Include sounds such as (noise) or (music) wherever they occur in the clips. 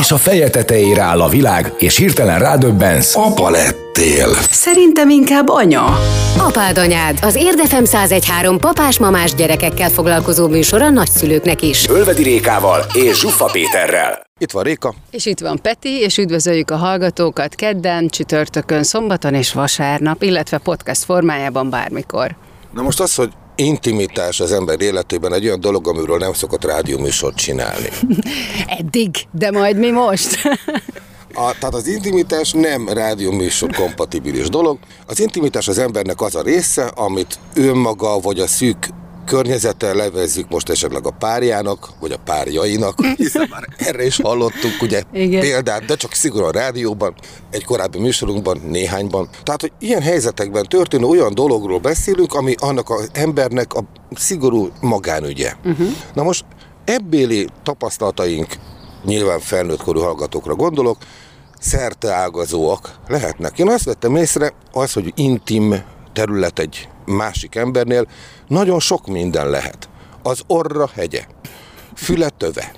És a feje tetejére áll a világ, és hirtelen rádöbbensz. Apa lettél. Szerintem inkább anya. Apád anyád, az Érdefem 1013 papás-mamás gyerekekkel foglalkozó műsor a nagyszülőknek is. Ölvedi Rékával és Zsuffa Péterrel. Itt van Réka. És itt van Peti, és üdvözöljük a hallgatókat kedden, csütörtökön, szombaton és vasárnap, illetve podcast formájában bármikor. Na most az, hogy intimitás az ember életében egy olyan dolog, amiről nem szokott rádióműsort csinálni. (laughs) Eddig, de majd mi most? (laughs) A, tehát az intimitás nem rádióműsor kompatibilis dolog. Az intimitás az embernek az a része, amit önmaga vagy a szűk környezeten levezzük most esetleg a párjának, vagy a párjainak, (laughs) hiszen már erre is hallottunk ugye Igen. példát, de csak szigorúan a rádióban, egy korábbi műsorunkban, néhányban. Tehát, hogy ilyen helyzetekben történő olyan dologról beszélünk, ami annak az embernek a szigorú magánügye. Uh-huh. Na most ebbéli tapasztalataink, nyilván felnőttkorú hallgatókra gondolok, szerte ágazóak lehetnek. Én azt vettem észre, az, hogy intim terület egy másik embernél, nagyon sok minden lehet. Az orra hegye, füle töve,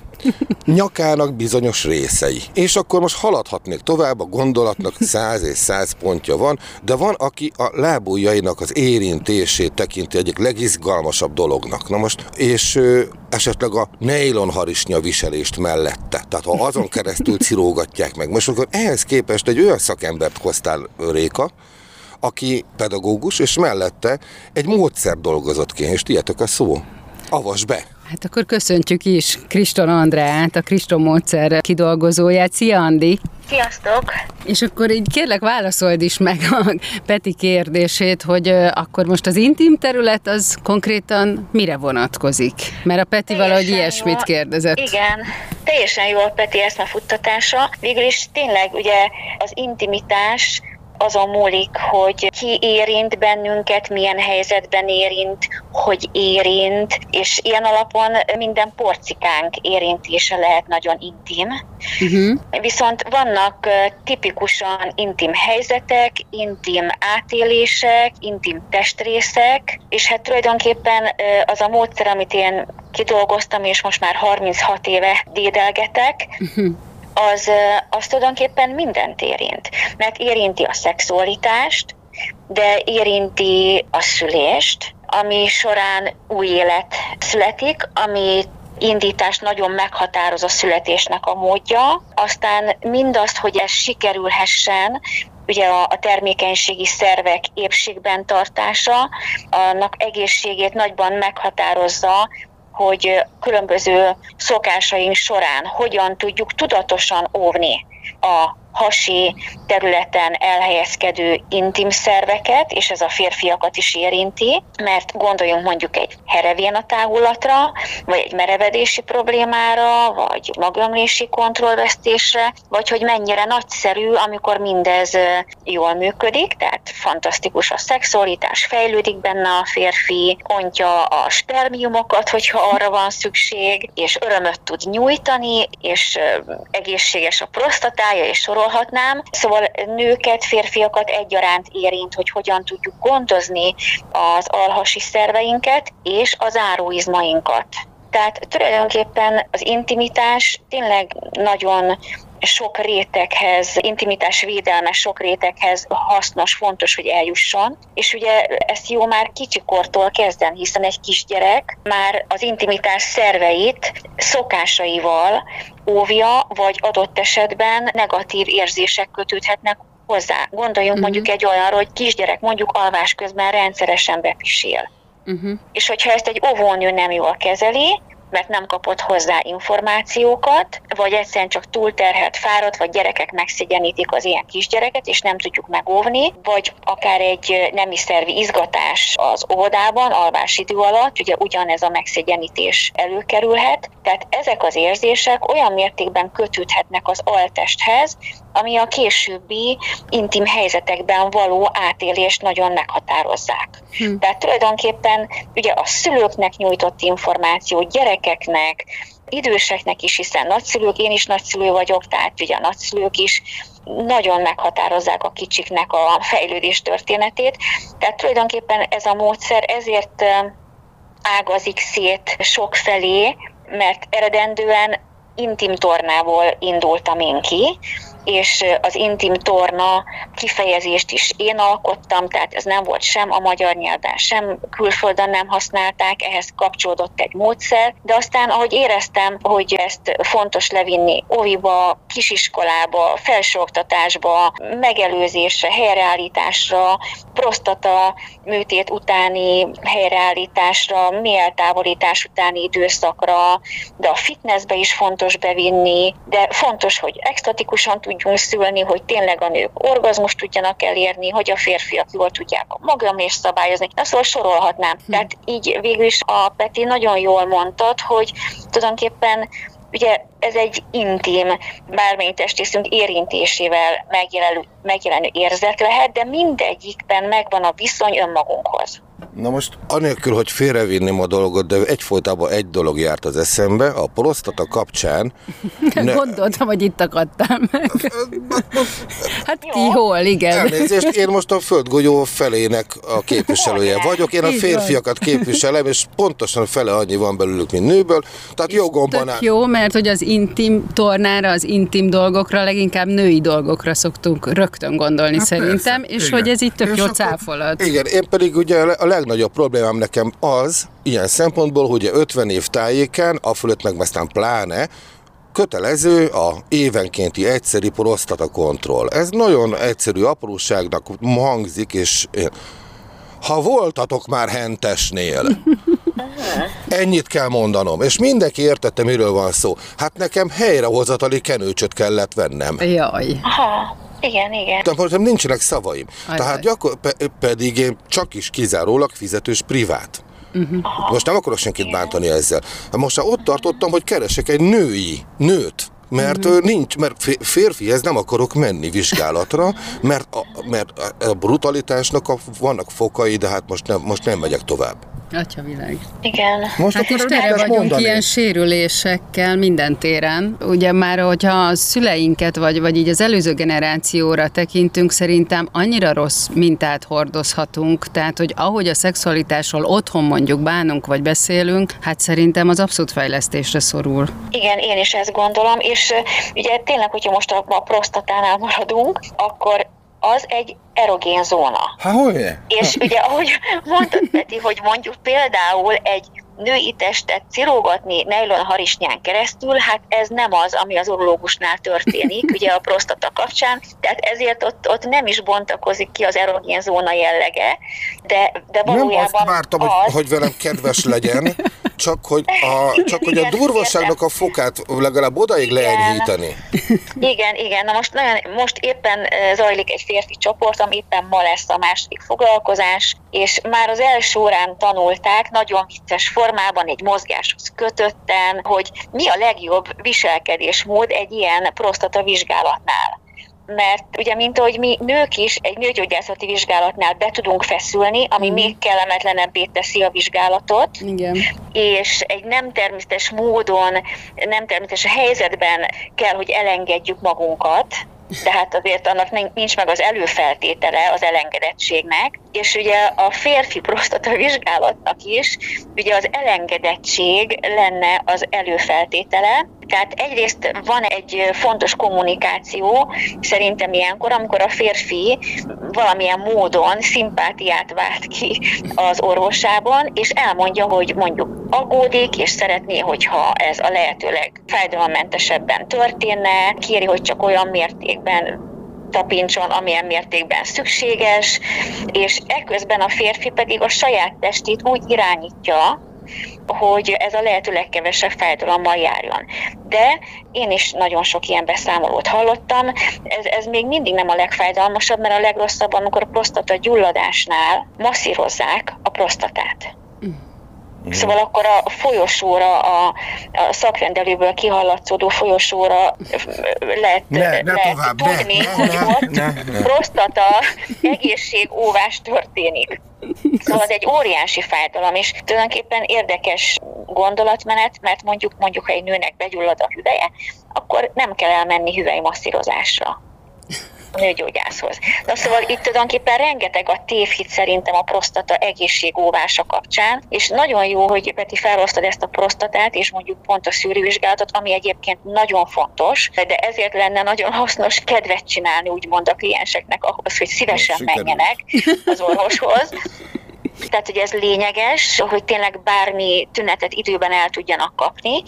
nyakának bizonyos részei. És akkor most haladhatnék tovább, a gondolatnak száz és száz pontja van, de van, aki a lábujjainak az érintését tekinti egyik legizgalmasabb dolognak. Na most, és ö, esetleg a nylon harisnya viselést mellette. Tehát ha azon keresztül cirógatják meg. Most akkor ehhez képest egy olyan szakembert hoztál Réka, aki pedagógus, és mellette egy módszer dolgozott ki, és tietek a szó. Avas be! Hát akkor köszöntjük is Kriston Andrát, a Kriston módszer kidolgozóját. Szia, Andi! Sziasztok! És akkor így kérlek válaszold is meg a Peti kérdését, hogy akkor most az intim terület az konkrétan mire vonatkozik? Mert a Peti valahogy Teljesen ilyesmit jó. kérdezett. Igen, teljesen jó a Peti eszmefuttatása. Végül is tényleg ugye az intimitás azon múlik, hogy ki érint bennünket, milyen helyzetben érint, hogy érint, és ilyen alapon minden porcikánk érintése lehet nagyon intim. Uh-huh. Viszont vannak tipikusan intim helyzetek, intim átélések, intim testrészek, és hát tulajdonképpen az a módszer, amit én kidolgoztam, és most már 36 éve dédelgetek, az, az tulajdonképpen mindent érint. Mert érinti a szexualitást, de érinti a szülést, ami során új élet születik, ami indítás nagyon meghatároz a születésnek a módja, aztán mindazt, hogy ez sikerülhessen, ugye a, a termékenységi szervek épségben tartása, annak egészségét nagyban meghatározza, hogy különböző szokásaink során hogyan tudjuk tudatosan óvni a hasi területen elhelyezkedő intim szerveket, és ez a férfiakat is érinti, mert gondoljunk mondjuk egy herevén távulatra, vagy egy merevedési problémára, vagy magömlési kontrollvesztésre, vagy hogy mennyire nagyszerű, amikor mindez jól működik, tehát fantasztikus a szexualitás, fejlődik benne a férfi, ontja a spermiumokat, hogyha arra van szükség, és örömöt tud nyújtani, és egészséges a prostatája, és sorolhatnám. Szóval nőket, férfiakat egyaránt érint, hogy hogyan tudjuk gondozni az alhasi szerveinket és az áróizmainkat. Tehát tulajdonképpen az intimitás tényleg nagyon sok réteghez, intimitás védelme sok réteghez hasznos, fontos, hogy eljusson. És ugye ezt jó már kicsikortól kezden, hiszen egy kisgyerek már az intimitás szerveit szokásaival óvja, vagy adott esetben negatív érzések kötődhetnek hozzá. Gondoljunk uh-huh. mondjuk egy olyanra, hogy kisgyerek mondjuk alvás közben rendszeresen bepisil. Uh-huh. És hogyha ezt egy óvónő nem jól kezeli, mert nem kapott hozzá információkat, vagy egyszerűen csak túlterhelt, fáradt, vagy gyerekek megszégyenítik az ilyen kisgyereket, és nem tudjuk megóvni, vagy akár egy nemi szervi izgatás az óvodában, alvásidő alatt, ugye ugyanez a megszégyenítés előkerülhet. Tehát ezek az érzések olyan mértékben kötődhetnek az altesthez, ami a későbbi intim helyzetekben való átélést nagyon meghatározzák. Hm. Tehát tulajdonképpen ugye a szülőknek nyújtott információ, gyerekeknek, időseknek is, hiszen nagyszülők, én is nagyszülő vagyok, tehát ugye a nagyszülők is nagyon meghatározzák a kicsiknek a fejlődés történetét. Tehát tulajdonképpen ez a módszer ezért ágazik szét sok felé, mert eredendően intim tornából indultam én ki, és az intim torna kifejezést is én alkottam, tehát ez nem volt sem a magyar nyelven, sem külföldön nem használták, ehhez kapcsolódott egy módszer, de aztán ahogy éreztem, hogy ezt fontos levinni óviba, kisiskolába, felsőoktatásba, megelőzésre, helyreállításra, prostata műtét utáni helyreállításra, méltávolítás utáni időszakra, de a fitnessbe is fontos bevinni, de fontos, hogy extatikusan tudjuk tudjunk szülni, hogy tényleg a nők orgazmust tudjanak elérni, hogy a férfiak jól tudják a magamlést szabályozni. Na szóval sorolhatnám. Hm. Tehát így végül is a Peti nagyon jól mondtad, hogy tulajdonképpen ugye ez egy intim, bármely testrészünk érintésével megjelenő, megjelenő érzet lehet, de mindegyikben megvan a viszony önmagunkhoz. Na most, anélkül, hogy félrevinném a dolgot, de egyfolytában egy dolog járt az eszembe, a prostata kapcsán... (laughs) ne... Gondoltam, hogy itt akadtam meg. hát ki hol, igen. Elnézést, én most a földgolyó felének a képviselője vagyok, én a férfiakat képviselem, és pontosan fele annyi van belőlük, mint nőből, tehát jogomban áll. jó, mert hogy az intim tornára, az intim dolgokra, leginkább női dolgokra szoktunk rögtön gondolni hát szerintem, persze, és igen. hogy ez itt tök és jó cáfolat. Igen, én pedig ugye a legnagyobb problémám nekem az, ilyen szempontból, hogy 50 év tájékán, a fölött meg aztán pláne, kötelező a évenkénti egyszeri prostata kontroll. Ez nagyon egyszerű apróságnak hangzik, és ha voltatok már hentesnél, (laughs) ennyit kell mondanom, és mindenki értette, miről van szó. Hát nekem helyrehozatali kenőcsöt kellett vennem. Jaj. Aha. Igen, igen. De most nincsenek szavaim. Ajaj. Tehát gyakor, pe, pedig én csak is kizárólag fizetős privát. Uh-huh. Most nem akarok senkit bántani ezzel. Most ott tartottam, hogy keresek egy női nőt, mert uh-huh. nincs, mert férfihez nem akarok menni vizsgálatra, mert a, mert a brutalitásnak a, vannak fokai, de hát most nem, most nem megyek tovább. Atya világ. Igen. Most hát és tere vagyunk mondani. ilyen sérülésekkel minden téren. Ugye már, hogyha a szüleinket, vagy, vagy így az előző generációra tekintünk, szerintem annyira rossz mintát hordozhatunk, tehát, hogy ahogy a szexualitásról otthon mondjuk bánunk, vagy beszélünk, hát szerintem az abszolút fejlesztésre szorul. Igen, én is ezt gondolom, és ugye tényleg, hogyha most a, a prostatánál maradunk, akkor az egy erogén zóna. Há, hogy? És (laughs) ugye, ahogy mondtad, Peti, hogy mondjuk például egy női testet cirógatni nejlon harisnyán keresztül, hát ez nem az, ami az urológusnál történik, ugye a prostata kapcsán, tehát ezért ott, ott nem is bontakozik ki az erogén zóna jellege, de, de valójában Nem azt vártam, az... hogy, hogy velem kedves legyen, (laughs) csak hogy a, csak hogy a durvaságnak a fokát legalább odaig leenyhíteni. Igen, igen. Na most, nagyon, most éppen zajlik egy férfi csoport, ami éppen ma lesz a második foglalkozás, és már az első órán tanulták, nagyon vicces formában, egy mozgáshoz kötötten, hogy mi a legjobb viselkedésmód egy ilyen prostata vizsgálatnál mert ugye, mint ahogy mi nők is egy nőgyógyászati vizsgálatnál be tudunk feszülni, ami mm. még kellemetlenebbé teszi a vizsgálatot, Igen. és egy nem természetes módon, nem természetes helyzetben kell, hogy elengedjük magunkat, de hát azért annak nincs meg az előfeltétele az elengedettségnek, és ugye a férfi prostata vizsgálatnak is ugye az elengedettség lenne az előfeltétele, tehát egyrészt van egy fontos kommunikáció, szerintem ilyenkor, amikor a férfi valamilyen módon szimpátiát vált ki az orvosában, és elmondja, hogy mondjuk aggódik, és szeretné, hogyha ez a lehetőleg fájdalommentesebben történne, kéri, hogy csak olyan mértékben tapincson, amilyen mértékben szükséges, és ekközben a férfi pedig a saját testét úgy irányítja, hogy ez a lehető legkevesebb fájdalommal járjon. De én is nagyon sok ilyen beszámolót hallottam, ez, ez még mindig nem a legfájdalmasabb, mert a legrosszabb, amikor a prostata gyulladásnál masszírozzák a prostatát. Mm. Szóval akkor a folyosóra, a, a szakrendelőből kihallatszódó folyosóra lehet, ne, ne lehet tovább, tudni, ne, hogy ne, ott ne, ne. prostata egészségóvás történik. Szóval az egy óriási fájdalom, és tulajdonképpen érdekes gondolatmenet, mert mondjuk, mondjuk, ha egy nőnek begyullad a hüveje, akkor nem kell elmenni hüvely masszírozásra nőgyógyászhoz. Na szóval itt tulajdonképpen rengeteg a tévhit szerintem a prostata egészségóvása kapcsán, és nagyon jó, hogy Peti felosztad ezt a prostatát, és mondjuk pont a szűrővizsgálatot, ami egyébként nagyon fontos, de ezért lenne nagyon hasznos kedvet csinálni, úgymond a klienseknek ahhoz, hogy szívesen menjenek az orvoshoz. (laughs) Tehát, hogy ez lényeges, hogy tényleg bármi tünetet időben el tudjanak kapni.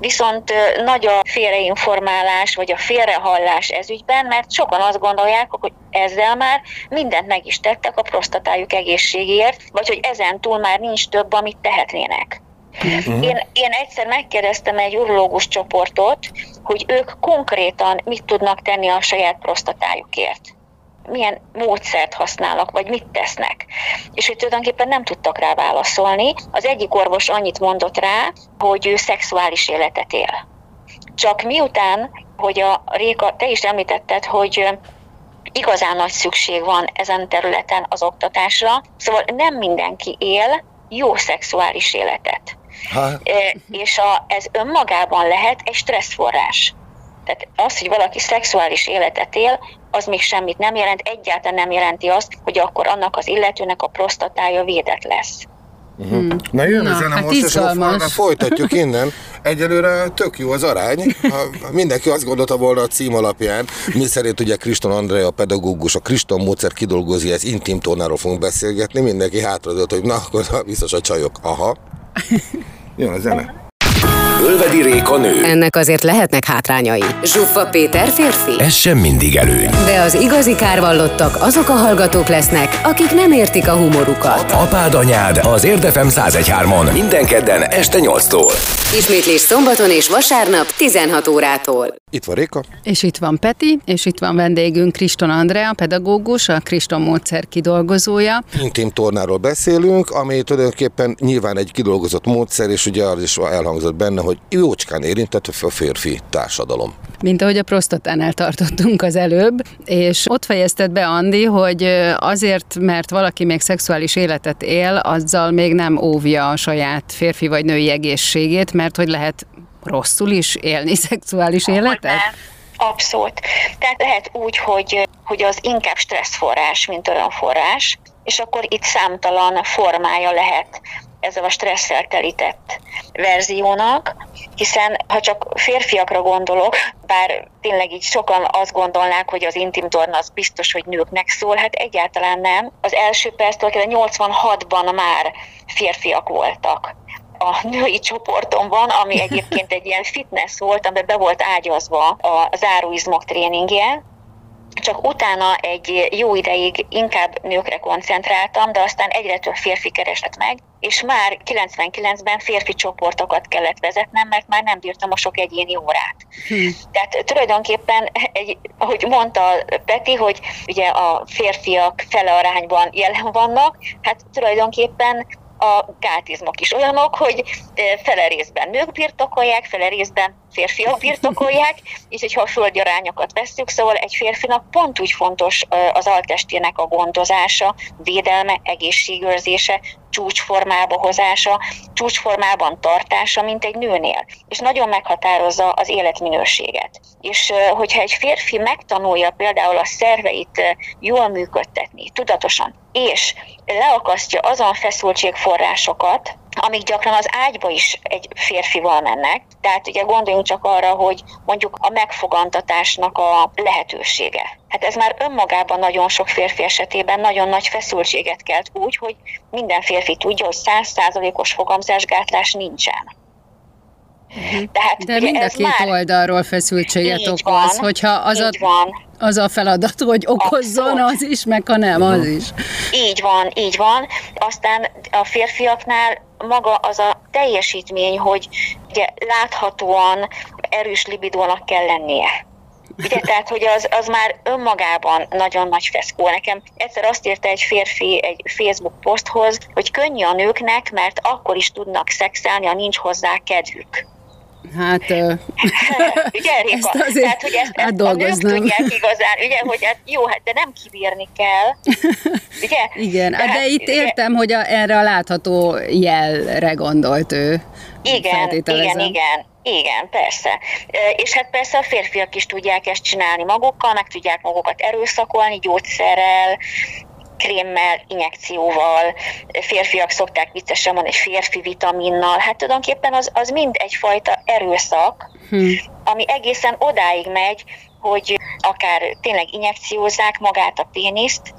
Viszont nagy a félreinformálás, vagy a félrehallás ez ügyben, mert sokan azt gondolják, hogy ezzel már mindent meg is tettek a prostatájuk egészségéért, vagy hogy ezen túl már nincs több, amit tehetnének. Uh-huh. Én, én egyszer megkérdeztem egy urológus csoportot, hogy ők konkrétan mit tudnak tenni a saját prostatájukért milyen módszert használnak, vagy mit tesznek. És hogy tulajdonképpen nem tudtak rá válaszolni. Az egyik orvos annyit mondott rá, hogy ő szexuális életet él. Csak miután, hogy a Réka, te is említetted, hogy igazán nagy szükség van ezen területen az oktatásra, szóval nem mindenki él jó szexuális életet. Ha. És a, ez önmagában lehet egy stresszforrás. Tehát az, hogy valaki szexuális életet él, az még semmit nem jelent, egyáltalán nem jelenti azt, hogy akkor annak az illetőnek a prostatája védett lesz. Uh-huh. Hmm. Na jön Na, a zene hát most, és folytatjuk innen. Egyelőre tök jó az arány. Ha mindenki azt gondolta volna a cím alapján, mi szerint ugye Kriston Andrea a pedagógus, a Kriston módszer kidolgozja, ez intim tónáról fogunk beszélgetni, mindenki hátradőlt, hogy na, akkor biztos a csajok. Aha. Jön a zene. Ölvedi Réka nő. Ennek azért lehetnek hátrányai. Zsuffa Péter férfi. Ez sem mindig előny. De az igazi kárvallottak azok a hallgatók lesznek, akik nem értik a humorukat. Apád anyád az Érdefem 1013-on minden kedden este 8-tól. Ismétlés szombaton és vasárnap 16 órától. Itt van Réka. És itt van Peti, és itt van vendégünk Kriston Andrea, pedagógus, a Kriston módszer kidolgozója. Intim tornáról beszélünk, ami tulajdonképpen nyilván egy kidolgozott módszer, és ugye az is elhangzott benne, hogy jócskán érintett a férfi társadalom. Mint ahogy a prostatánál tartottunk az előbb, és ott fejezted be, Andi, hogy azért, mert valaki még szexuális életet él, azzal még nem óvja a saját férfi vagy női egészségét, mert hogy lehet rosszul is élni (laughs) szexuális életet? Abszolút. Tehát lehet úgy, hogy, hogy az inkább stresszforrás, mint örömforrás, és akkor itt számtalan formája lehet ezzel a stresszel telített verziónak, hiszen ha csak férfiakra gondolok, bár tényleg így sokan azt gondolnák, hogy az intim torna az biztos, hogy nőknek szól, hát egyáltalán nem. Az első perctől 86-ban már férfiak voltak a női csoportomban, ami (laughs) egyébként egy ilyen fitness volt, amiben be volt ágyazva a záróizmok tréningje, csak utána egy jó ideig inkább nőkre koncentráltam, de aztán egyre több férfi keresett meg, és már 99-ben férfi csoportokat kellett vezetnem, mert már nem bírtam a sok egyéni órát. Hmm. Tehát tulajdonképpen, egy, ahogy mondta Peti, hogy ugye a férfiak fele arányban jelen vannak, hát tulajdonképpen a gátizmok is olyanok, hogy fele részben nők birtokolják, fele részben férfiak (laughs) birtokolják, és hogyha a földjarányokat veszük, szóval egy férfinak pont úgy fontos az alttestének a gondozása, védelme, egészségőrzése, csúcsformába hozása, csúcsformában tartása, mint egy nőnél. És nagyon meghatározza az életminőséget. És hogyha egy férfi megtanulja például a szerveit jól működtetni, tudatosan, és leakasztja azon feszültségforrásokat, amik gyakran az ágyba is egy férfival mennek. Tehát ugye gondoljunk csak arra, hogy mondjuk a megfogantatásnak a lehetősége. Hát ez már önmagában nagyon sok férfi esetében nagyon nagy feszültséget kelt úgy, hogy minden férfi tudja, hogy százszázalékos fogamzásgátlás nincsen. Uh-huh. Tehát, De mind a két már... oldalról feszültséget okoz, van, hogyha az a, van. az a feladat, hogy okozzon Abszolút. az is, meg ha nem, az is. Így van, így van. Aztán a férfiaknál maga az a teljesítmény, hogy ugye láthatóan erős libidónak kell lennie. Ugye, tehát, hogy az, az már önmagában nagyon nagy feszkó. Nekem egyszer azt írta egy férfi egy Facebook poszthoz, hogy könnyű a nőknek, mert akkor is tudnak szexelni, ha nincs hozzá kedvük. Hát, ugye, (laughs) Réka? Ezt azért Tehát, hogy ezt, ezt a nők tudják igazán, ugye, hogy hát jó, hát de nem kibírni kell, (laughs) ugye? Igen, hát, de, de itt értem, hogy a, erre a látható jelre gondolt ő. Igen, igen, igen. Igen, persze. És hát persze a férfiak is tudják ezt csinálni magukkal, meg tudják magukat erőszakolni gyógyszerrel, krémmel, injekcióval, férfiak szokták viccesen mondani, egy férfi vitaminnal, hát tulajdonképpen az, az mind egyfajta erőszak, hmm. ami egészen odáig megy, hogy akár tényleg injekciózzák magát a péniszt,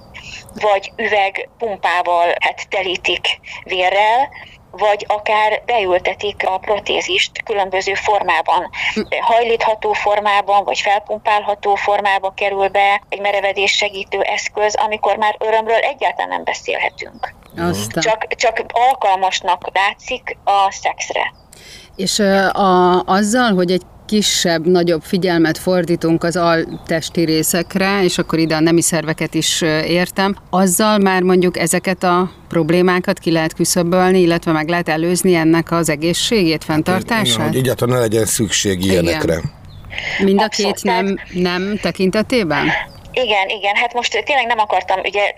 vagy üvegpumpával hát telítik vérrel, vagy akár beültetik a protézist különböző formában. Hajlítható formában, vagy felpumpálható formába kerül be egy merevedés segítő eszköz, amikor már örömről egyáltalán nem beszélhetünk. Aztán. Csak, csak alkalmasnak látszik a szexre. És a, azzal, hogy egy kisebb, nagyobb figyelmet fordítunk az altesti részekre, és akkor ide a nemi szerveket is értem, azzal már mondjuk ezeket a problémákat ki lehet küszöbölni, illetve meg lehet előzni ennek az egészségét, fenntartását? Hogy egyáltalán ne legyen szükség ilyenekre. Igen. Mind a két nem, nem tekintetében? Igen, igen, hát most tényleg nem akartam ugye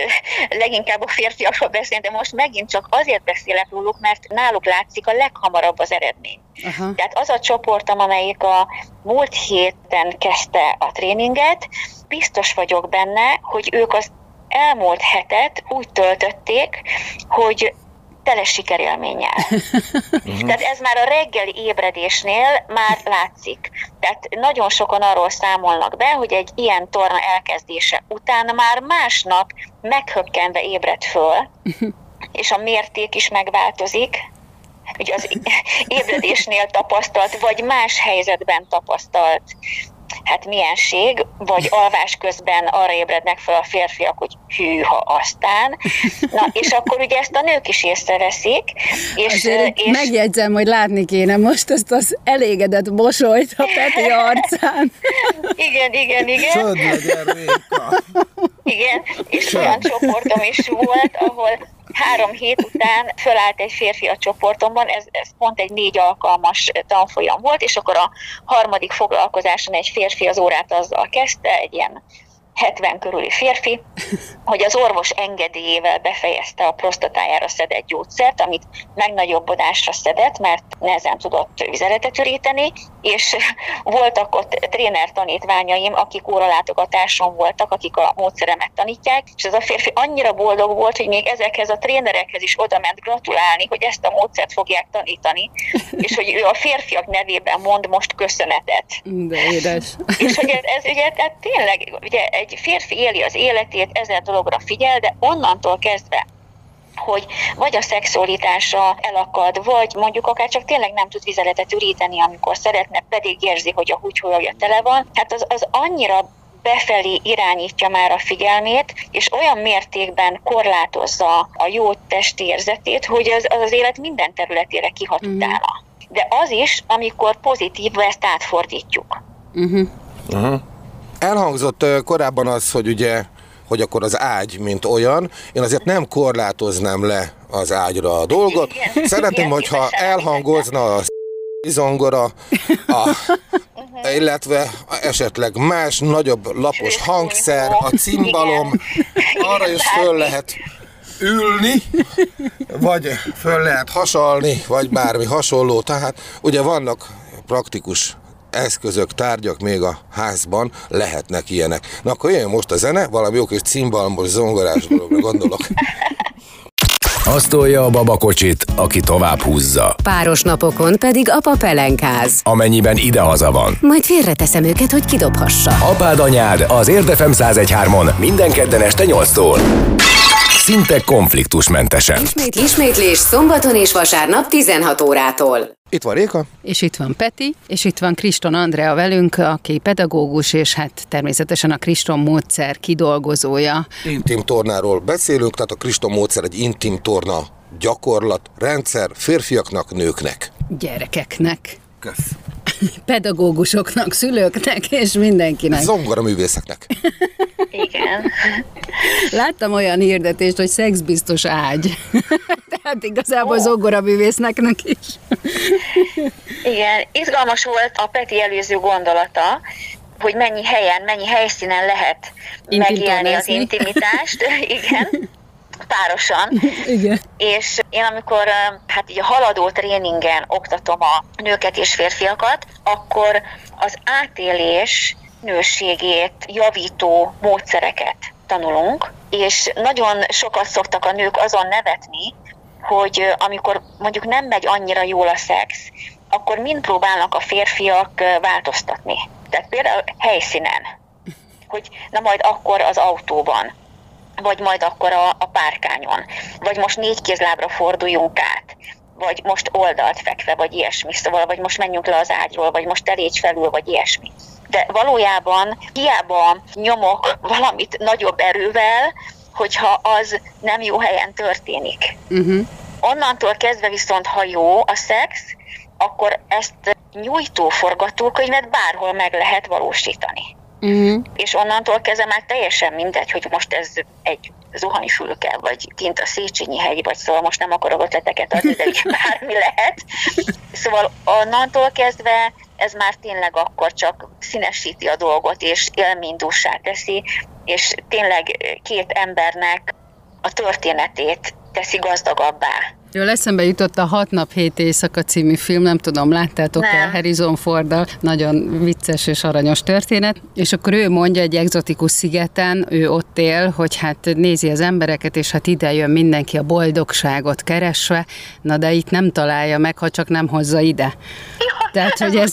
leginkább a férfiakról beszélni, de most megint csak azért beszélek róluk, mert náluk látszik a leghamarabb az eredmény. Aha. Tehát az a csoportom, amelyik a múlt héten kezdte a tréninget, biztos vagyok benne, hogy ők az elmúlt hetet úgy töltötték, hogy tele sikerélménnyel. uh-huh. Tehát ez már a reggeli ébredésnél már látszik. Tehát nagyon sokan arról számolnak be, hogy egy ilyen torna elkezdése után már másnap meghökkenve ébred föl, és a mérték is megváltozik, ugye az (laughs) ébredésnél tapasztalt, vagy más helyzetben tapasztalt hát milyenség, vagy (laughs) alvás közben arra ébrednek fel a férfiak, hogy hűha aztán. Na, és akkor ugye ezt a nők is észreveszik. És, Azért és... megjegyzem, hogy látni kéne most ezt az elégedett mosolyt a Peti (laughs) arcán. igen, igen, igen. Csönd legyen, Igen, és olyan csoportom is volt, ahol három hét után fölállt egy férfi a csoportomban, ez, ez pont egy négy alkalmas tanfolyam volt, és akkor a harmadik foglalkozáson egy férfi az órát azzal kezdte, egy ilyen 70 körüli férfi, (laughs) hogy az orvos engedélyével befejezte a prostatájára szedett gyógyszert, amit megnagyobbodásra szedett, mert nehezen tudott vizeletet üríteni, és voltak ott tréner tanítványaim, akik óralátogatáson voltak, akik a módszeremet tanítják, és ez a férfi annyira boldog volt, hogy még ezekhez a trénerekhez is oda ment gratulálni, hogy ezt a módszert fogják tanítani, (laughs) és hogy ő a férfiak nevében mond most köszönetet. De édes. És hogy ez, ez ugye, tehát tényleg, ugye egy férfi éli az életét, ezer dologra figyel, de onnantól kezdve, hogy vagy a szexualitása elakad, vagy mondjuk akár csak tényleg nem tud vizeletet üríteni, amikor szeretne, pedig érzi, hogy a húgyhólyagja tele van. Hát az, az annyira befelé irányítja már a figyelmét, és olyan mértékben korlátozza a jó testi érzetét, hogy az, az, az élet minden területére kihat uh-huh. utána. De az is, amikor pozitív ezt átfordítjuk. Uh-huh. Uh-huh. Elhangzott korábban az, hogy ugye hogy akkor az ágy, mint olyan, én azért nem korlátoznám le az ágyra a dolgot. Szeretném, hogyha elhangozna a zongora, a, (laughs) illetve esetleg más, nagyobb lapos hangszer, a cimbalom, arra is föl lehet ülni, vagy föl lehet hasalni, vagy bármi hasonló. Tehát ugye vannak praktikus eszközök, tárgyak még a házban lehetnek ilyenek. Na akkor jön most a zene, valami jó kis cimbalmos, zongorás dologra gondolok. (laughs) Azt tolja a babakocsit, aki tovább húzza. Páros napokon pedig apa pelenkáz. Amennyiben idehaza van. Majd félreteszem őket, hogy kidobhassa. Apád anyád az Érdefem 101.3-on minden kedden este 8-tól. Szinte konfliktusmentesen. Ismét, ismétlés szombaton és vasárnap 16 órától. Itt van Réka. És itt van Peti, és itt van Kriston Andrea velünk, aki pedagógus, és hát természetesen a Kriston módszer kidolgozója. Intim tornáról beszélünk, tehát a Kriston módszer egy intim torna gyakorlat, rendszer férfiaknak, nőknek. Gyerekeknek. Kösz. (laughs) Pedagógusoknak, szülőknek és mindenkinek. Zongora művészeknek. Igen. Láttam olyan hirdetést, hogy szexbiztos ágy. (laughs) Tehát (laughs) igazából oh. zongora művésznek is. Igen, izgalmas volt a Peti előző gondolata, hogy mennyi helyen, mennyi helyszínen lehet megélni az intimitást. (laughs) Igen párosan. Igen. És én amikor hát így a haladó tréningen oktatom a nőket és férfiakat, akkor az átélés nőségét javító módszereket tanulunk, és nagyon sokat szoktak a nők azon nevetni, hogy amikor mondjuk nem megy annyira jól a szex, akkor mind próbálnak a férfiak változtatni. Tehát például helyszínen, hogy na majd akkor az autóban, vagy majd akkor a, a párkányon, vagy most négy kézlábra forduljunk át, vagy most oldalt fekve, vagy ilyesmi, szóval, vagy most menjünk le az ágyról, vagy most telégy felül, vagy ilyesmi. De valójában hiába nyomok valamit nagyobb erővel, hogyha az nem jó helyen történik. Uh-huh. Onnantól kezdve viszont, ha jó a szex, akkor ezt nyújtó forgatókönyvet bárhol meg lehet valósítani. Uh-huh. És onnantól kezdve már teljesen mindegy, hogy most ez egy zuhanyfülke, vagy kint a Széchenyi hegy, vagy szóval most nem akarok ötleteket adni, de (laughs) bármi lehet. Szóval onnantól kezdve ez már tényleg akkor csak színesíti a dolgot, és élménydúsá teszi, és tényleg két embernek a történetét teszi gazdagabbá. Jól eszembe jutott a Hat nap, hét éjszaka című film, nem tudom, láttátok-e Harrison ford nagyon vicces és aranyos történet, és akkor ő mondja egy egzotikus szigeten, ő ott él, hogy hát nézi az embereket, és hát ide jön mindenki a boldogságot keresve, na de itt nem találja meg, ha csak nem hozza ide. Tehát, hogy ez,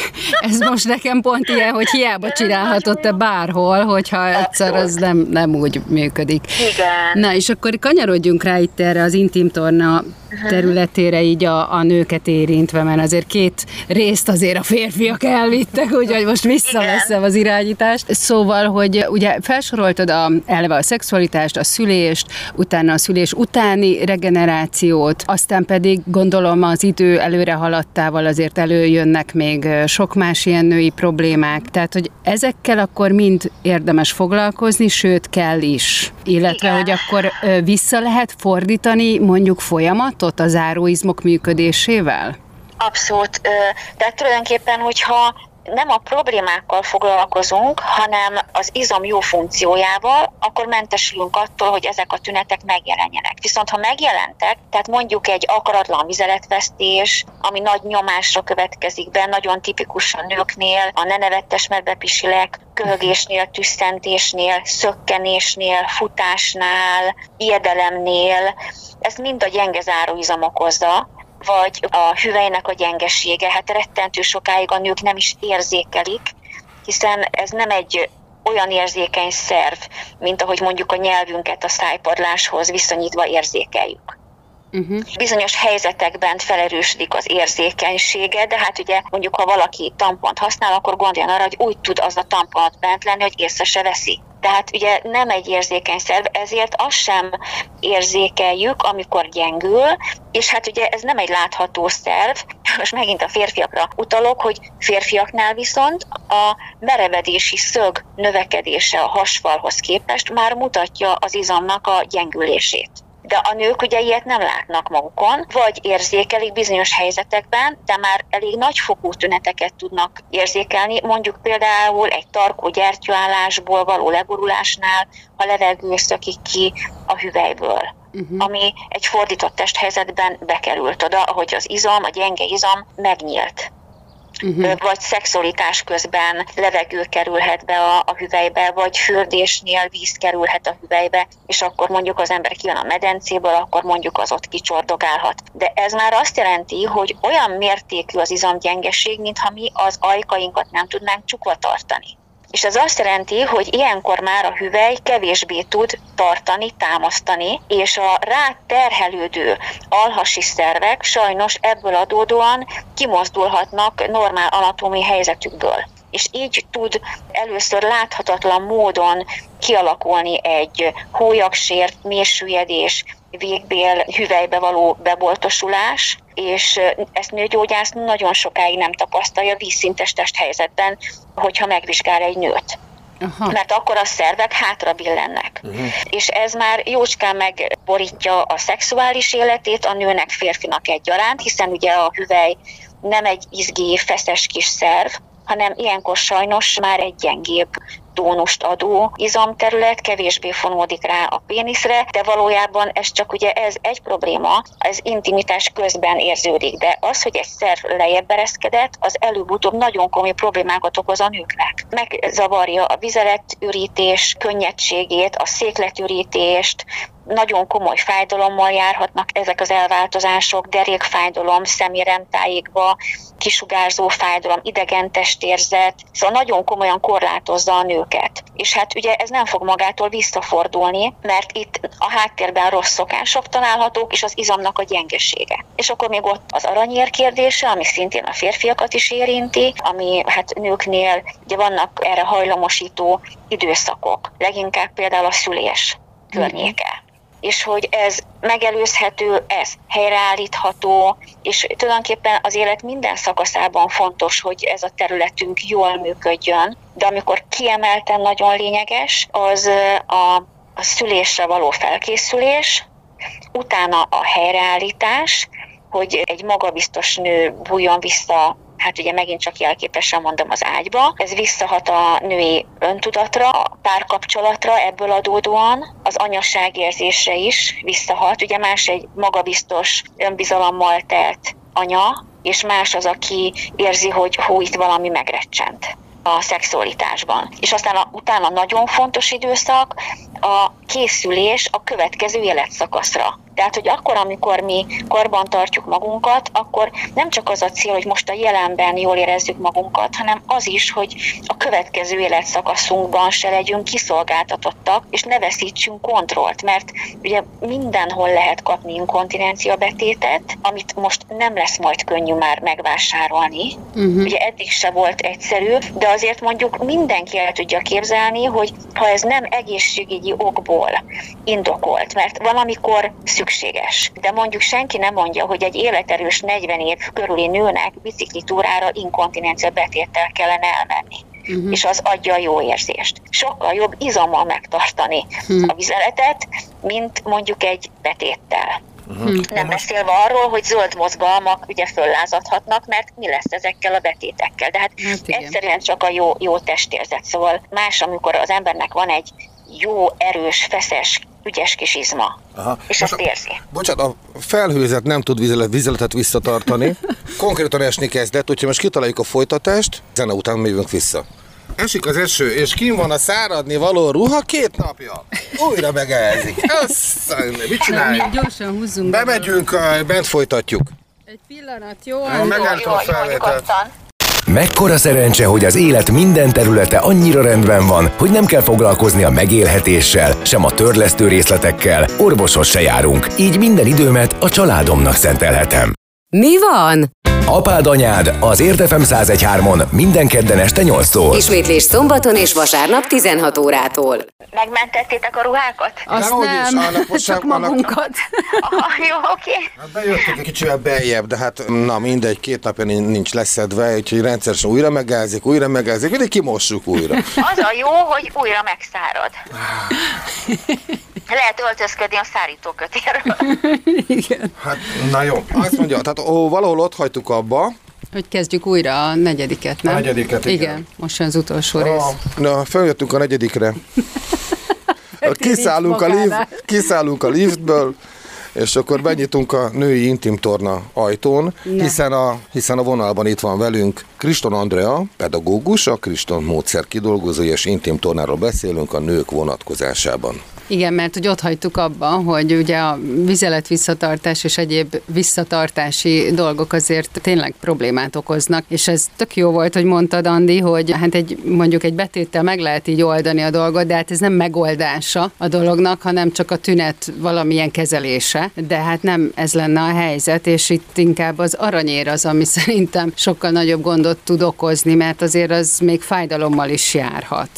(laughs) ez most nekem pont ilyen, hogy hiába csinálhatott te bárhol, hogyha egyszer az nem, nem úgy működik. Igen. Na, és akkor kanyarodjunk rá itt erre az intim torna területére így a, a nőket érintve, mert azért két részt azért a férfiak elvittek, úgyhogy most visszaveszem az irányítást. Szóval, hogy ugye felsoroltad a, eleve a szexualitást, a szülést, utána a szülés utáni regenerációt, aztán pedig gondolom az idő előre haladtával azért előjönnek még sok más ilyen női problémák, tehát hogy ezekkel akkor mind érdemes foglalkozni, sőt kell is. Illetve, Igen. hogy akkor vissza lehet fordítani mondjuk folyamat, folyamatot az záróizmok működésével? Abszolút. Tehát tulajdonképpen, hogyha nem a problémákkal foglalkozunk, hanem az izom jó funkciójával, akkor mentesülünk attól, hogy ezek a tünetek megjelenjenek. Viszont ha megjelentek, tehát mondjuk egy akaratlan vizeletvesztés, ami nagy nyomásra következik be, nagyon tipikusan nőknél, a nenevettes medvepisilek, köhögésnél, tüsszentésnél, szökkenésnél, futásnál, ijedelemnél, ezt mind a gyenge záróizom okozza, vagy a hüvelynek a gyengesége. Hát rettentő sokáig a nők nem is érzékelik, hiszen ez nem egy olyan érzékeny szerv, mint ahogy mondjuk a nyelvünket a szájpadláshoz viszonyítva érzékeljük. Uh-huh. Bizonyos helyzetekben felerősödik az érzékenysége, de hát ugye mondjuk, ha valaki tampont használ, akkor gondoljon arra, hogy úgy tud az a tampont bent lenni, hogy észre se veszi. Tehát ugye nem egy érzékeny szerv, ezért azt sem érzékeljük, amikor gyengül, és hát ugye ez nem egy látható szerv. Most megint a férfiakra utalok, hogy férfiaknál viszont a merevedési szög növekedése a hasfalhoz képest már mutatja az izomnak a gyengülését de a nők ugye ilyet nem látnak magukon, vagy érzékelik bizonyos helyzetekben, de már elég nagyfokú tüneteket tudnak érzékelni, mondjuk például egy tarkó gyertyállásból való legurulásnál, ha levegő szökik ki a hüvelyből. Uh-huh. ami egy fordított testhelyzetben bekerült oda, ahogy az izom, a gyenge izom megnyílt uh-huh. vagy szexualitás közben levegő kerülhet be a, a hüvelybe, vagy fürdésnél víz kerülhet a hüvelybe, és akkor mondjuk az ember kijön a medencéből, akkor mondjuk az ott kicsordogálhat. De ez már azt jelenti, hogy olyan mértékű az izomgyengeség, mintha mi az ajkainkat nem tudnánk csukva tartani. És ez azt jelenti, hogy ilyenkor már a hüvely kevésbé tud tartani, támasztani, és a rá terhelődő alhasi szervek sajnos ebből adódóan kimozdulhatnak normál anatómiai helyzetükből. És így tud először láthatatlan módon kialakulni egy hólyagsért, mélysüllyedés, végbél hüvelybe való beboltosulás, és ezt nőgyógyász nagyon sokáig nem tapasztalja vízszintes testhelyzetben, hogyha megvizsgál egy nőt. Aha. mert akkor a szervek hátra billennek. Uh-huh. És ez már jócskán megborítja a szexuális életét a nőnek, férfinak egyaránt, hiszen ugye a hüvely nem egy izgi, feszes kis szerv, hanem ilyenkor sajnos már egy gyengébb tónust adó izomterület kevésbé fonódik rá a péniszre, de valójában ez csak ugye ez egy probléma, ez intimitás közben érződik, de az, hogy egy szerv lejjebb ereszkedett, az előbb-utóbb nagyon komoly problémákat okoz a nőknek. Megzavarja a vizeletürítés könnyedségét, a székletürítést, nagyon komoly fájdalommal járhatnak ezek az elváltozások, derékfájdalom, szeméremtájékba, kisugárzó fájdalom, idegen testérzet, szóval nagyon komolyan korlátozza a nőket. És hát ugye ez nem fog magától visszafordulni, mert itt a háttérben rossz szokások találhatók, és az izomnak a gyengesége. És akkor még ott az aranyér kérdése, ami szintén a férfiakat is érinti, ami hát nőknél ugye vannak erre hajlamosító időszakok, leginkább például a szülés környéke és hogy ez megelőzhető, ez helyreállítható, és tulajdonképpen az élet minden szakaszában fontos, hogy ez a területünk jól működjön, de amikor kiemelten nagyon lényeges, az a, a szülésre való felkészülés, utána a helyreállítás, hogy egy magabiztos nő bújjon vissza hát ugye megint csak jelképesen mondom az ágyba. Ez visszahat a női öntudatra, a párkapcsolatra ebből adódóan, az anyasságérzésre is visszahat. Ugye más egy magabiztos, önbizalommal telt anya, és más az, aki érzi, hogy hú, itt valami megrecsent a szexualitásban. És aztán a, utána nagyon fontos időszak a készülés a következő életszakaszra. Tehát, hogy akkor, amikor mi korban tartjuk magunkat, akkor nem csak az a cél, hogy most a jelenben jól érezzük magunkat, hanem az is, hogy a következő életszakaszunkban se legyünk kiszolgáltatottak, és ne veszítsünk kontrollt, mert ugye mindenhol lehet kapni inkontinencia betétet, amit most nem lesz majd könnyű már megvásárolni. Uh-huh. Ugye eddig se volt egyszerű, de azért mondjuk mindenki el tudja képzelni, hogy ha ez nem egészségügyi okból indokolt, mert valamikor szükséges. De mondjuk senki nem mondja, hogy egy életerős 40 év körüli nőnek biciklitúrára inkontinencia betéttel kellene elmenni. Uh-huh. és az adja a jó érzést. Sokkal jobb izommal megtartani uh-huh. a vizeletet, mint mondjuk egy betéttel. Uh-huh. Nem beszélve arról, hogy zöld mozgalmak ugye föllázadhatnak, mert mi lesz ezekkel a betétekkel. De hát, hát egyszerűen csak a jó, jó testérzet. Szóval más, amikor az embernek van egy jó, erős, feszes, ügyes kis izma. Aha. És Most ezt érzi. Bocsánat, a felhőzet nem tud vizelet, vizeletet visszatartani. (laughs) Konkrétan esni kezdett, úgyhogy most kitaláljuk a folytatást, zene után megyünk vissza. Esik az eső, és kim van a száradni való ruha két napja. Újra megelzik. mit csináljunk? Gyorsan húzzunk. Bemegyünk, bent folytatjuk. Egy pillanat, jó? Jó, megálltam a felvételt. Mekkora szerencse, hogy az élet minden területe annyira rendben van, hogy nem kell foglalkozni a megélhetéssel, sem a törlesztő részletekkel, orvoshoz se járunk, így minden időmet a családomnak szentelhetem. Mi van? Apád anyád az Érdefem 1013-on minden kedden este 8-tól. Ismétlés szombaton és vasárnap 16 órától. Megmentettétek a ruhákat? Azt nem, nem. Is, most (laughs) csak magunkat. (laughs) Aha, jó, oké. Okay. Hát bejöttünk egy kicsivel beljebb, de hát na mindegy, két napja nincs leszedve, úgyhogy rendszeresen újra megázik, újra megázik, mindig kimossuk újra. Az a jó, hogy újra megszárad. (laughs) Lehet öltözködni a szárítókötérről. (laughs) Igen. Hát, na jó. Azt mondja, tehát ó, valahol ott hagytuk abba, hogy kezdjük újra a negyediket, nem? A negyediket, igen. igen most az utolsó a, rész. Na, feljöttünk a negyedikre. (laughs) kiszállunk, a lift, kiszállunk a liftből, és akkor benyitunk a női intim torna ajtón, hiszen a, hiszen a vonalban itt van velünk Kriston Andrea, pedagógus, a Kriston módszer kidolgozója és intim tornáról beszélünk a nők vonatkozásában. Igen, mert hogy ott hagytuk abban, hogy ugye a vizelet visszatartás és egyéb visszatartási dolgok azért tényleg problémát okoznak, és ez tök jó volt, hogy mondtad, Andi, hogy hát egy, mondjuk egy betéttel meg lehet így oldani a dolgot, de hát ez nem megoldása a dolognak, hanem csak a tünet valamilyen kezelése, de hát nem ez lenne a helyzet, és itt inkább az aranyér az, ami (laughs) szerintem sokkal nagyobb gondot tud okozni, mert azért az még fájdalommal is járhat.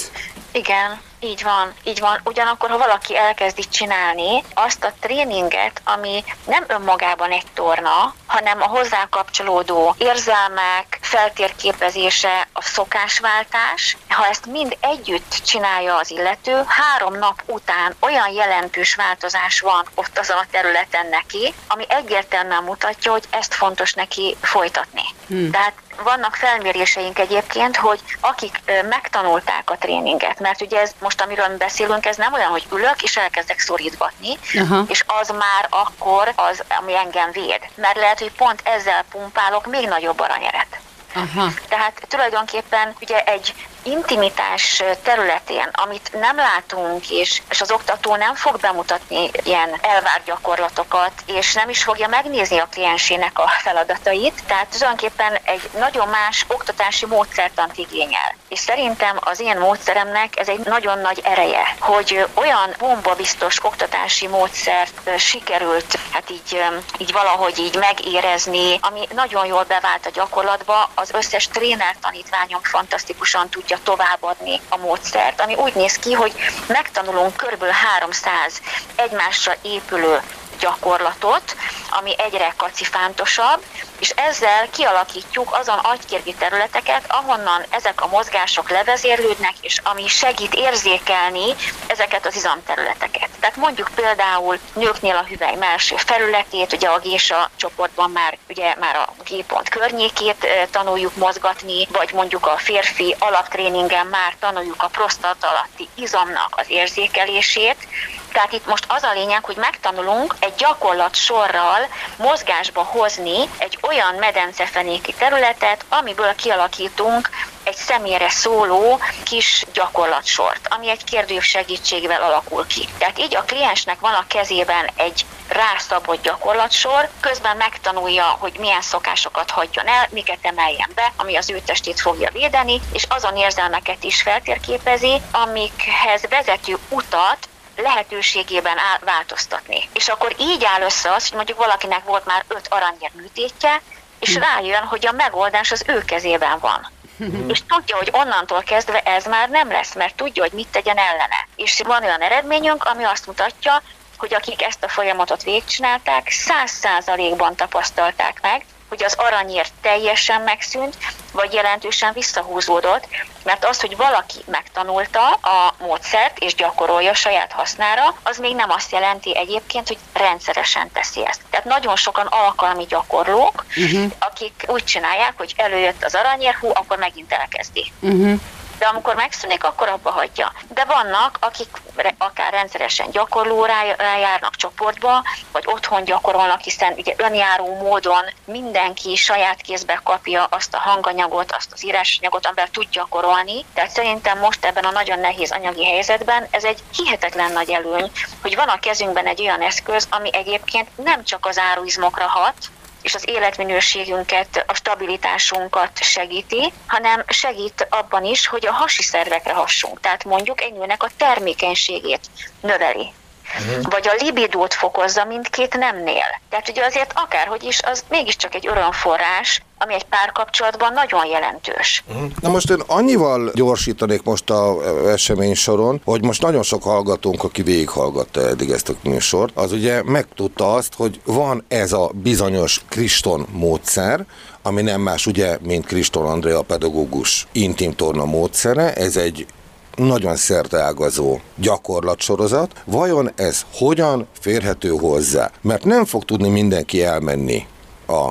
Igen, Így van, így van. Ugyanakkor, ha valaki elkezdi csinálni azt a tréninget, ami nem önmagában egy torna, hanem a hozzá kapcsolódó érzelmek, feltérképezése, a szokásváltás, ha ezt mind együtt csinálja az illető, három nap után olyan jelentős változás van ott azon a területen neki, ami egyértelműen mutatja, hogy ezt fontos neki folytatni. Hmm. Tehát vannak felméréseink egyébként, hogy akik megtanulták a tréninget, mert ugye ez most, amiről beszélünk, ez nem olyan, hogy ülök és elkezdek szorítgatni, uh-huh. és az már akkor az, ami engem véd. Mert lehet, hogy pont ezzel pumpálok még nagyobb aranyeret. Aha. Tehát tulajdonképpen ugye egy intimitás területén, amit nem látunk, és, és az oktató nem fog bemutatni ilyen elvárt gyakorlatokat, és nem is fogja megnézni a kliensének a feladatait, tehát tulajdonképpen egy nagyon más oktatási módszertant igényel. És szerintem az ilyen módszeremnek ez egy nagyon nagy ereje, hogy olyan bombabiztos oktatási módszert sikerült hát így, így valahogy így megérezni, ami nagyon jól bevált a gyakorlatba, az összes tréner tanítványom fantasztikusan tudja továbbadni a módszert, ami úgy néz ki, hogy megtanulunk kb. 300 egymásra épülő gyakorlatot, ami egyre kacifántosabb, és ezzel kialakítjuk azon agykérgi területeket, ahonnan ezek a mozgások levezérlődnek, és ami segít érzékelni ezeket az izomterületeket. Tehát mondjuk például nőknél a hüvely melső felületét, ugye a gésa csoportban már, ugye már a G-pont környékét tanuljuk mozgatni, vagy mondjuk a férfi alaptréningen már tanuljuk a prostata alatti izomnak az érzékelését, tehát itt most az a lényeg, hogy megtanulunk egy gyakorlat sorral mozgásba hozni egy olyan medencefenéki területet, amiből kialakítunk egy személyre szóló kis gyakorlatsort, ami egy kérdőív segítségével alakul ki. Tehát így a kliensnek van a kezében egy rászabott gyakorlatsor, közben megtanulja, hogy milyen szokásokat hagyjon el, miket emeljen be, ami az ő testét fogja védeni, és azon érzelmeket is feltérképezi, amikhez vezető utat lehetőségében áll, változtatni. És akkor így áll össze az, hogy mondjuk valakinek volt már öt aranyér műtétje, és hm. rájön, hogy a megoldás az ő kezében van. Hm. És tudja, hogy onnantól kezdve ez már nem lesz, mert tudja, hogy mit tegyen ellene. És van olyan eredményünk, ami azt mutatja, hogy akik ezt a folyamatot végigcsinálták, száz százalékban tapasztalták meg, hogy az aranyér teljesen megszűnt, vagy jelentősen visszahúzódott, mert az, hogy valaki megtanulta a módszert és gyakorolja saját hasznára, az még nem azt jelenti egyébként, hogy rendszeresen teszi ezt. Tehát nagyon sokan alkalmi gyakorlók, uh-huh. akik úgy csinálják, hogy előjött az aranyér, hú, akkor megint elkezdi. Uh-huh de amikor megszűnik, akkor abba hagyja. De vannak, akik akár rendszeresen gyakorlóra járnak csoportba, vagy otthon gyakorolnak, hiszen ugye önjáró módon mindenki saját kézbe kapja azt a hanganyagot, azt az írásanyagot, amivel tud gyakorolni. Tehát szerintem most ebben a nagyon nehéz anyagi helyzetben ez egy hihetetlen nagy előny, hogy van a kezünkben egy olyan eszköz, ami egyébként nem csak az áruizmokra hat, és az életminőségünket, a stabilitásunkat segíti, hanem segít abban is, hogy a hasi szervekre hassunk. Tehát mondjuk egy nőnek a termékenységét növeli. Uh-huh. Vagy a libidót fokozza mindkét nemnél. Tehát ugye azért akárhogy is, az mégiscsak egy örömforrás, ami egy párkapcsolatban nagyon jelentős. Uh-huh. Na most én annyival gyorsítanék most a esemény soron, hogy most nagyon sok hallgatónk, aki végighallgatta eddig ezt a műsort, az ugye megtudta azt, hogy van ez a bizonyos Kriston módszer, ami nem más ugye, mint Kriston Andrea pedagógus intim torna módszere, ez egy nagyon szerteágazó gyakorlatsorozat. Vajon ez hogyan férhető hozzá? Mert nem fog tudni mindenki elmenni a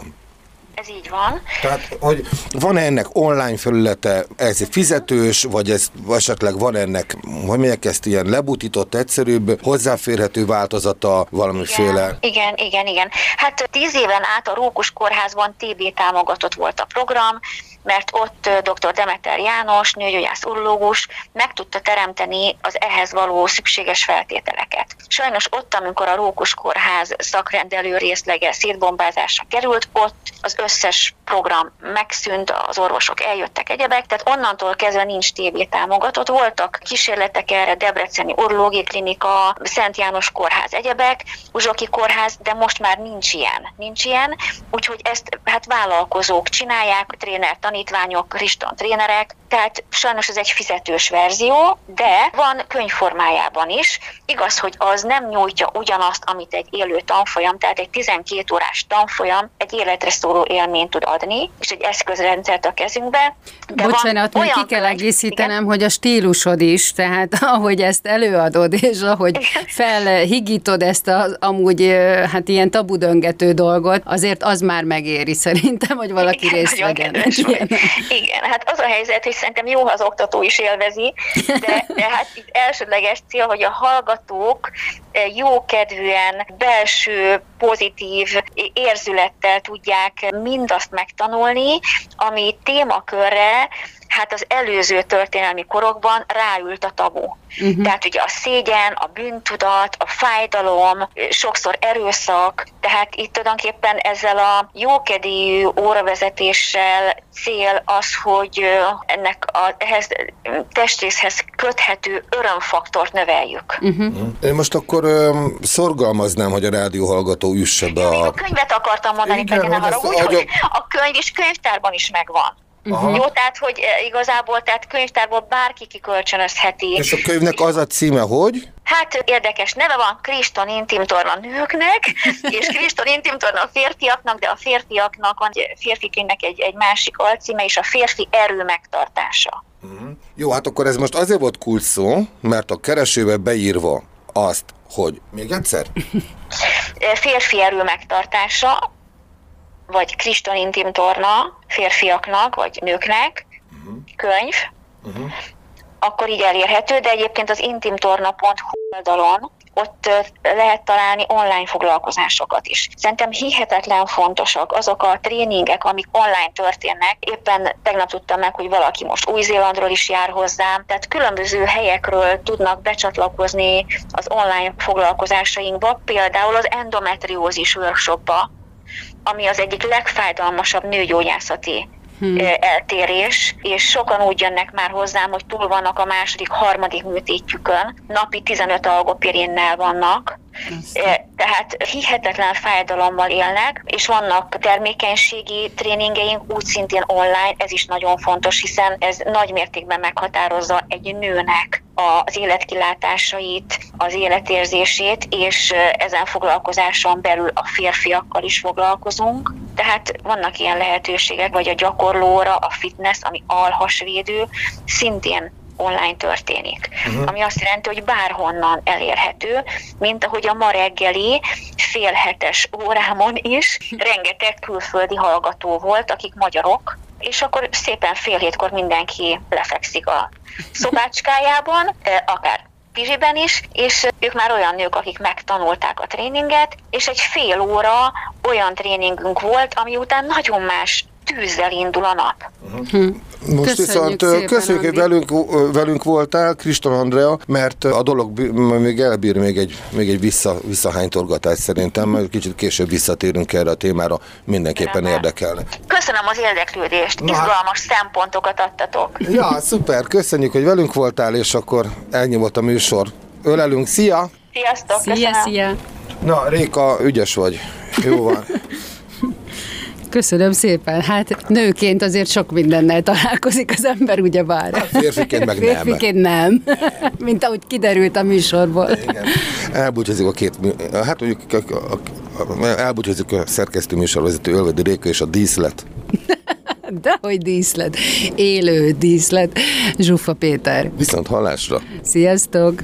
ez így van. Tehát, hogy van -e ennek online felülete, ez fizetős, vagy ez esetleg van ennek, hogy mondják ezt, ilyen lebutított, egyszerűbb, hozzáférhető változata valamiféle? Igen, igen, igen, igen. Hát tíz éven át a Rókus Kórházban TB támogatott volt a program, mert ott dr. Demeter János, nőgyógyász urológus meg tudta teremteni az ehhez való szükséges feltételeket. Sajnos ott, amikor a Rókus Kórház szakrendelő részlege szétbombázásra került, ott az összes program megszűnt, az orvosok eljöttek egyebek, tehát onnantól kezdve nincs TB támogatott. Voltak kísérletek erre, Debreceni Urológiai Klinika, Szent János Kórház egyebek, Uzsoki Kórház, de most már nincs ilyen. Nincs ilyen, úgyhogy ezt hát vállalkozók csinálják, tréner tanítványok, Kriston trénerek, tehát sajnos ez egy fizetős verzió, de van könyvformájában is. Igaz, hogy az nem nyújtja ugyanazt, amit egy élő tanfolyam, tehát egy 12 órás tanfolyam egy életre szóló élményt tud adni, és egy eszközrendszert a kezünkbe. De Bocsánat, még ki kell egészítenem, igen? hogy a stílusod is, tehát (laughs) ahogy ezt előadod, és ahogy felhigítod ezt az amúgy hát ilyen tabudöngető dolgot, azért az már megéri szerintem, hogy valaki igen, részt vegyen. Igen, hát az a helyzet, hogy szerintem jó, ha az oktató is élvezi, de, de hát itt elsődleges cél, hogy a hallgatók eh, jókedvűen, belső, pozitív érzülettel tudják mindazt megtanulni, ami témakörre hát az előző történelmi korokban ráült a tabu. Uh-huh. Tehát ugye a szégyen, a bűntudat, a fájdalom, sokszor erőszak, tehát itt tulajdonképpen ezzel a jókedélyű óravezetéssel cél az, hogy ennek a ehhez testrészhez köthető örömfaktort növeljük. Uh-huh. Én most akkor um, szorgalmaznám, hogy a rádióhallgató üsse be a... a könyvet akartam mondani, Igen, pedig ne haragudj, hogy a könyv is könyvtárban is megvan. Uh-huh. Jó, tehát, hogy eh, igazából, tehát könyvtárból bárki kikölcsönözheti. És a könyvnek az a címe, hogy? Hát érdekes neve van, Kriston Intim Torna nőknek, (laughs) és Kriston Intim Torna a férfiaknak, de a férfiaknak van férfikének egy, egy másik alcíme, és a férfi erő megtartása. Uh-huh. Jó, hát akkor ez most azért volt kulcs szó, mert a keresőbe beírva azt, hogy még egyszer? (laughs) Férfi erő megtartása, vagy Kriston intim torna férfiaknak, vagy nőknek, uh-huh. könyv, uh-huh. akkor így elérhető, de egyébként az intimtorna.hu oldalon ott lehet találni online foglalkozásokat is. Szerintem hihetetlen fontosak azok a tréningek, amik online történnek. Éppen tegnap tudtam meg, hogy valaki most Új-Zélandról is jár hozzám, tehát különböző helyekről tudnak becsatlakozni az online foglalkozásainkba, például az endometriózis workshopba, ami az egyik legfájdalmasabb nőgyógyászati hmm. eltérés, és sokan úgy jönnek már hozzám, hogy túl vannak a második, harmadik műtétjükön, napi 15 algopirinnel vannak, tehát hihetetlen fájdalommal élnek, és vannak termékenységi tréningeink úgy szintén online, ez is nagyon fontos, hiszen ez nagy mértékben meghatározza egy nőnek az életkilátásait, az életérzését, és ezen foglalkozáson belül a férfiakkal is foglalkozunk. Tehát vannak ilyen lehetőségek, vagy a gyakorlóra, a fitness, ami alhasvédő, szintén online történik. Uh-huh. Ami azt jelenti, hogy bárhonnan elérhető, mint ahogy a ma reggeli félhetes órámon is rengeteg külföldi hallgató volt, akik magyarok, és akkor szépen fél hétkor mindenki lefekszik a szobácskájában, akár pizsiben is, és ők már olyan nők, akik megtanulták a tréninget, és egy fél óra olyan tréningünk volt, ami után nagyon más tűzzel indul a nap. Uh-huh. Most köszönjük viszont szépen, köszönjük, hogy velünk, velünk voltál, Kriston Andrea, mert a dolog még elbír még egy, még egy vissza, visszahánytorgatás szerintem, mert kicsit később visszatérünk erre a témára, mindenképpen Rendben. érdekelne. Köszönöm az érdeklődést, Na. izgalmas szempontokat adtatok. Ja, szuper, köszönjük, hogy velünk voltál, és akkor ennyi volt a műsor. Ölelünk, szia! Sziasztok, szia, köszönöm. szia! Na, Réka, ügyes vagy. Jó van. (laughs) Köszönöm szépen. Hát nőként azért sok mindennel találkozik az ember, ugye bár. Hát férfiként meg nem. Férfiként nem. Mint ahogy kiderült a műsorból. Igen. Elbúcsúzik a két, hát mondjuk a, a, a, elbúcsúzik a szerkesztő műsorvezető Ölvedi Réka és a díszlet. (laughs) Dehogy díszlet. Élő díszlet. Zsuffa Péter. Viszont hallásra. Sziasztok!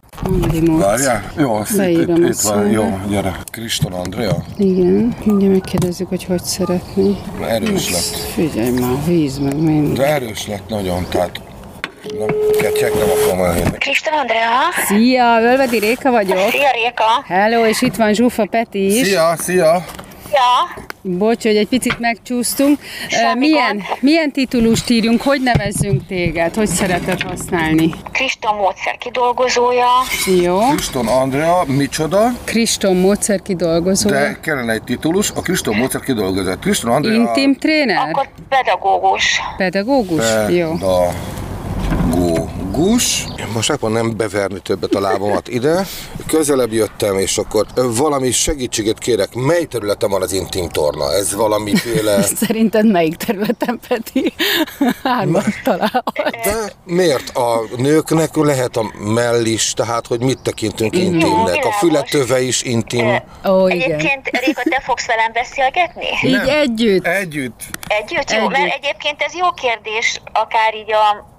Várjál? Jó, itt, itt, itt van. Jó, gyere. Kriston Andrea? Igen, mindjárt megkérdezzük, hogy hogy szeretné. Erős lett. Figyelj már, víz meg minden. De erős lett nagyon, tehát Nem, ketyek nem akarom elhinni. Krista Andrea. Szia, Völvedi Réka vagyok. Szia Réka. Hello, és itt van Zsúfa Peti is. Szia, szia! Ja. Bocs, hogy egy picit megcsúsztunk. Semmi milyen, gond. milyen titulust írjunk, hogy nevezzünk téged, hogy szereted használni? Krista módszer kidolgozója. Jó. Kriston Andrea, micsoda? Kriston módszer kidolgozó. De kellene egy titulus, a Kriston módszer kidolgozott. Kriston Andrea... Intim tréner? Akkor pedagógus. Pedagógus? Jó. Én most megpróbálom nem beverni többet a lábamat ide. Közelebb jöttem, és akkor valami segítséget kérek. Mely területen van az intim torna? Ez valamiféle... (laughs) Szerinted melyik területen, Peti? (laughs) Hármat találhat. De miért a nőknek lehet a mell is, tehát hogy mit tekintünk intimnek? A fületöve is intim. Ó, igen. Egyébként Réka, te fogsz velem beszélgetni? Így Nem. együtt. Együtt. Együtt? Jó, Együtt. mert egyébként ez jó kérdés, akár így a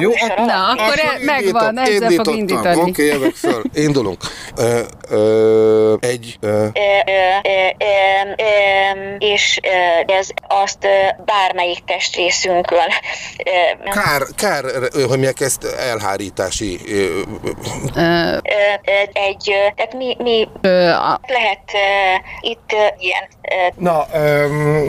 Jó, akkor-. Na, akkor e- megvan, ezzel fog indítottam. indítani. Oké, jövök föl. Indulunk. Ö, ö, egy... Ö, Ö, ö, ö, ö, ö, és ö, ez azt ö, bármelyik testrészünkön ö, kár, kár, hogy mondják ezt elhárítási... ö, ö, ö, ö, egy, ö, tehát mi, mi Ö, a- lehet ö, itt ö, ilyen ö, Na,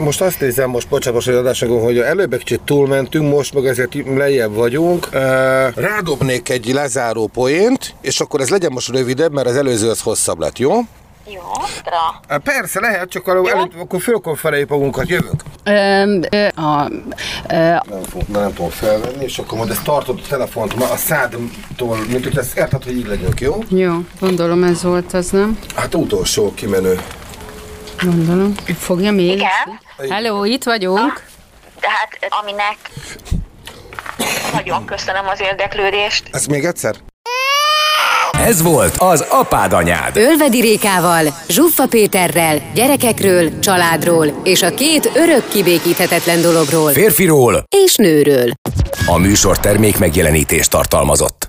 most azt nézem, most bocsánat, az adásokon, hogy előbb egy kicsit túlmentünk, most meg ezért lejjebb vagyunk. Ö, rádobnék egy lezáró poént, és akkor ez legyen most rövidebb, mert az előző az hosszabb lett, jó? jó. Ö, Persze, lehet, csak akkor, előtt, akkor föl akkor feleljük magunkat, jövünk. ö, ö, a, ö, Nem, fog, nem tudom felvenni, és akkor majd ezt tartod a telefont ma a szádtól, mint hogy ezt érted, hogy így legyünk, jó? jó, gondolom ez volt az, nem? Hát utolsó kimenő. Gondolom. Fogja még? Igen. Hello, itt vagyunk. Tehát aminek nagyon köszönöm az érdeklődést. Ezt még egyszer? Ez volt az Apád Anyád. Ölvedi Rékával, Zsuffa Péterrel, gyerekekről, családról és a két örök kibékíthetetlen dologról Férfiról és nőről. a műsor termék megjelenítést tartalmazott.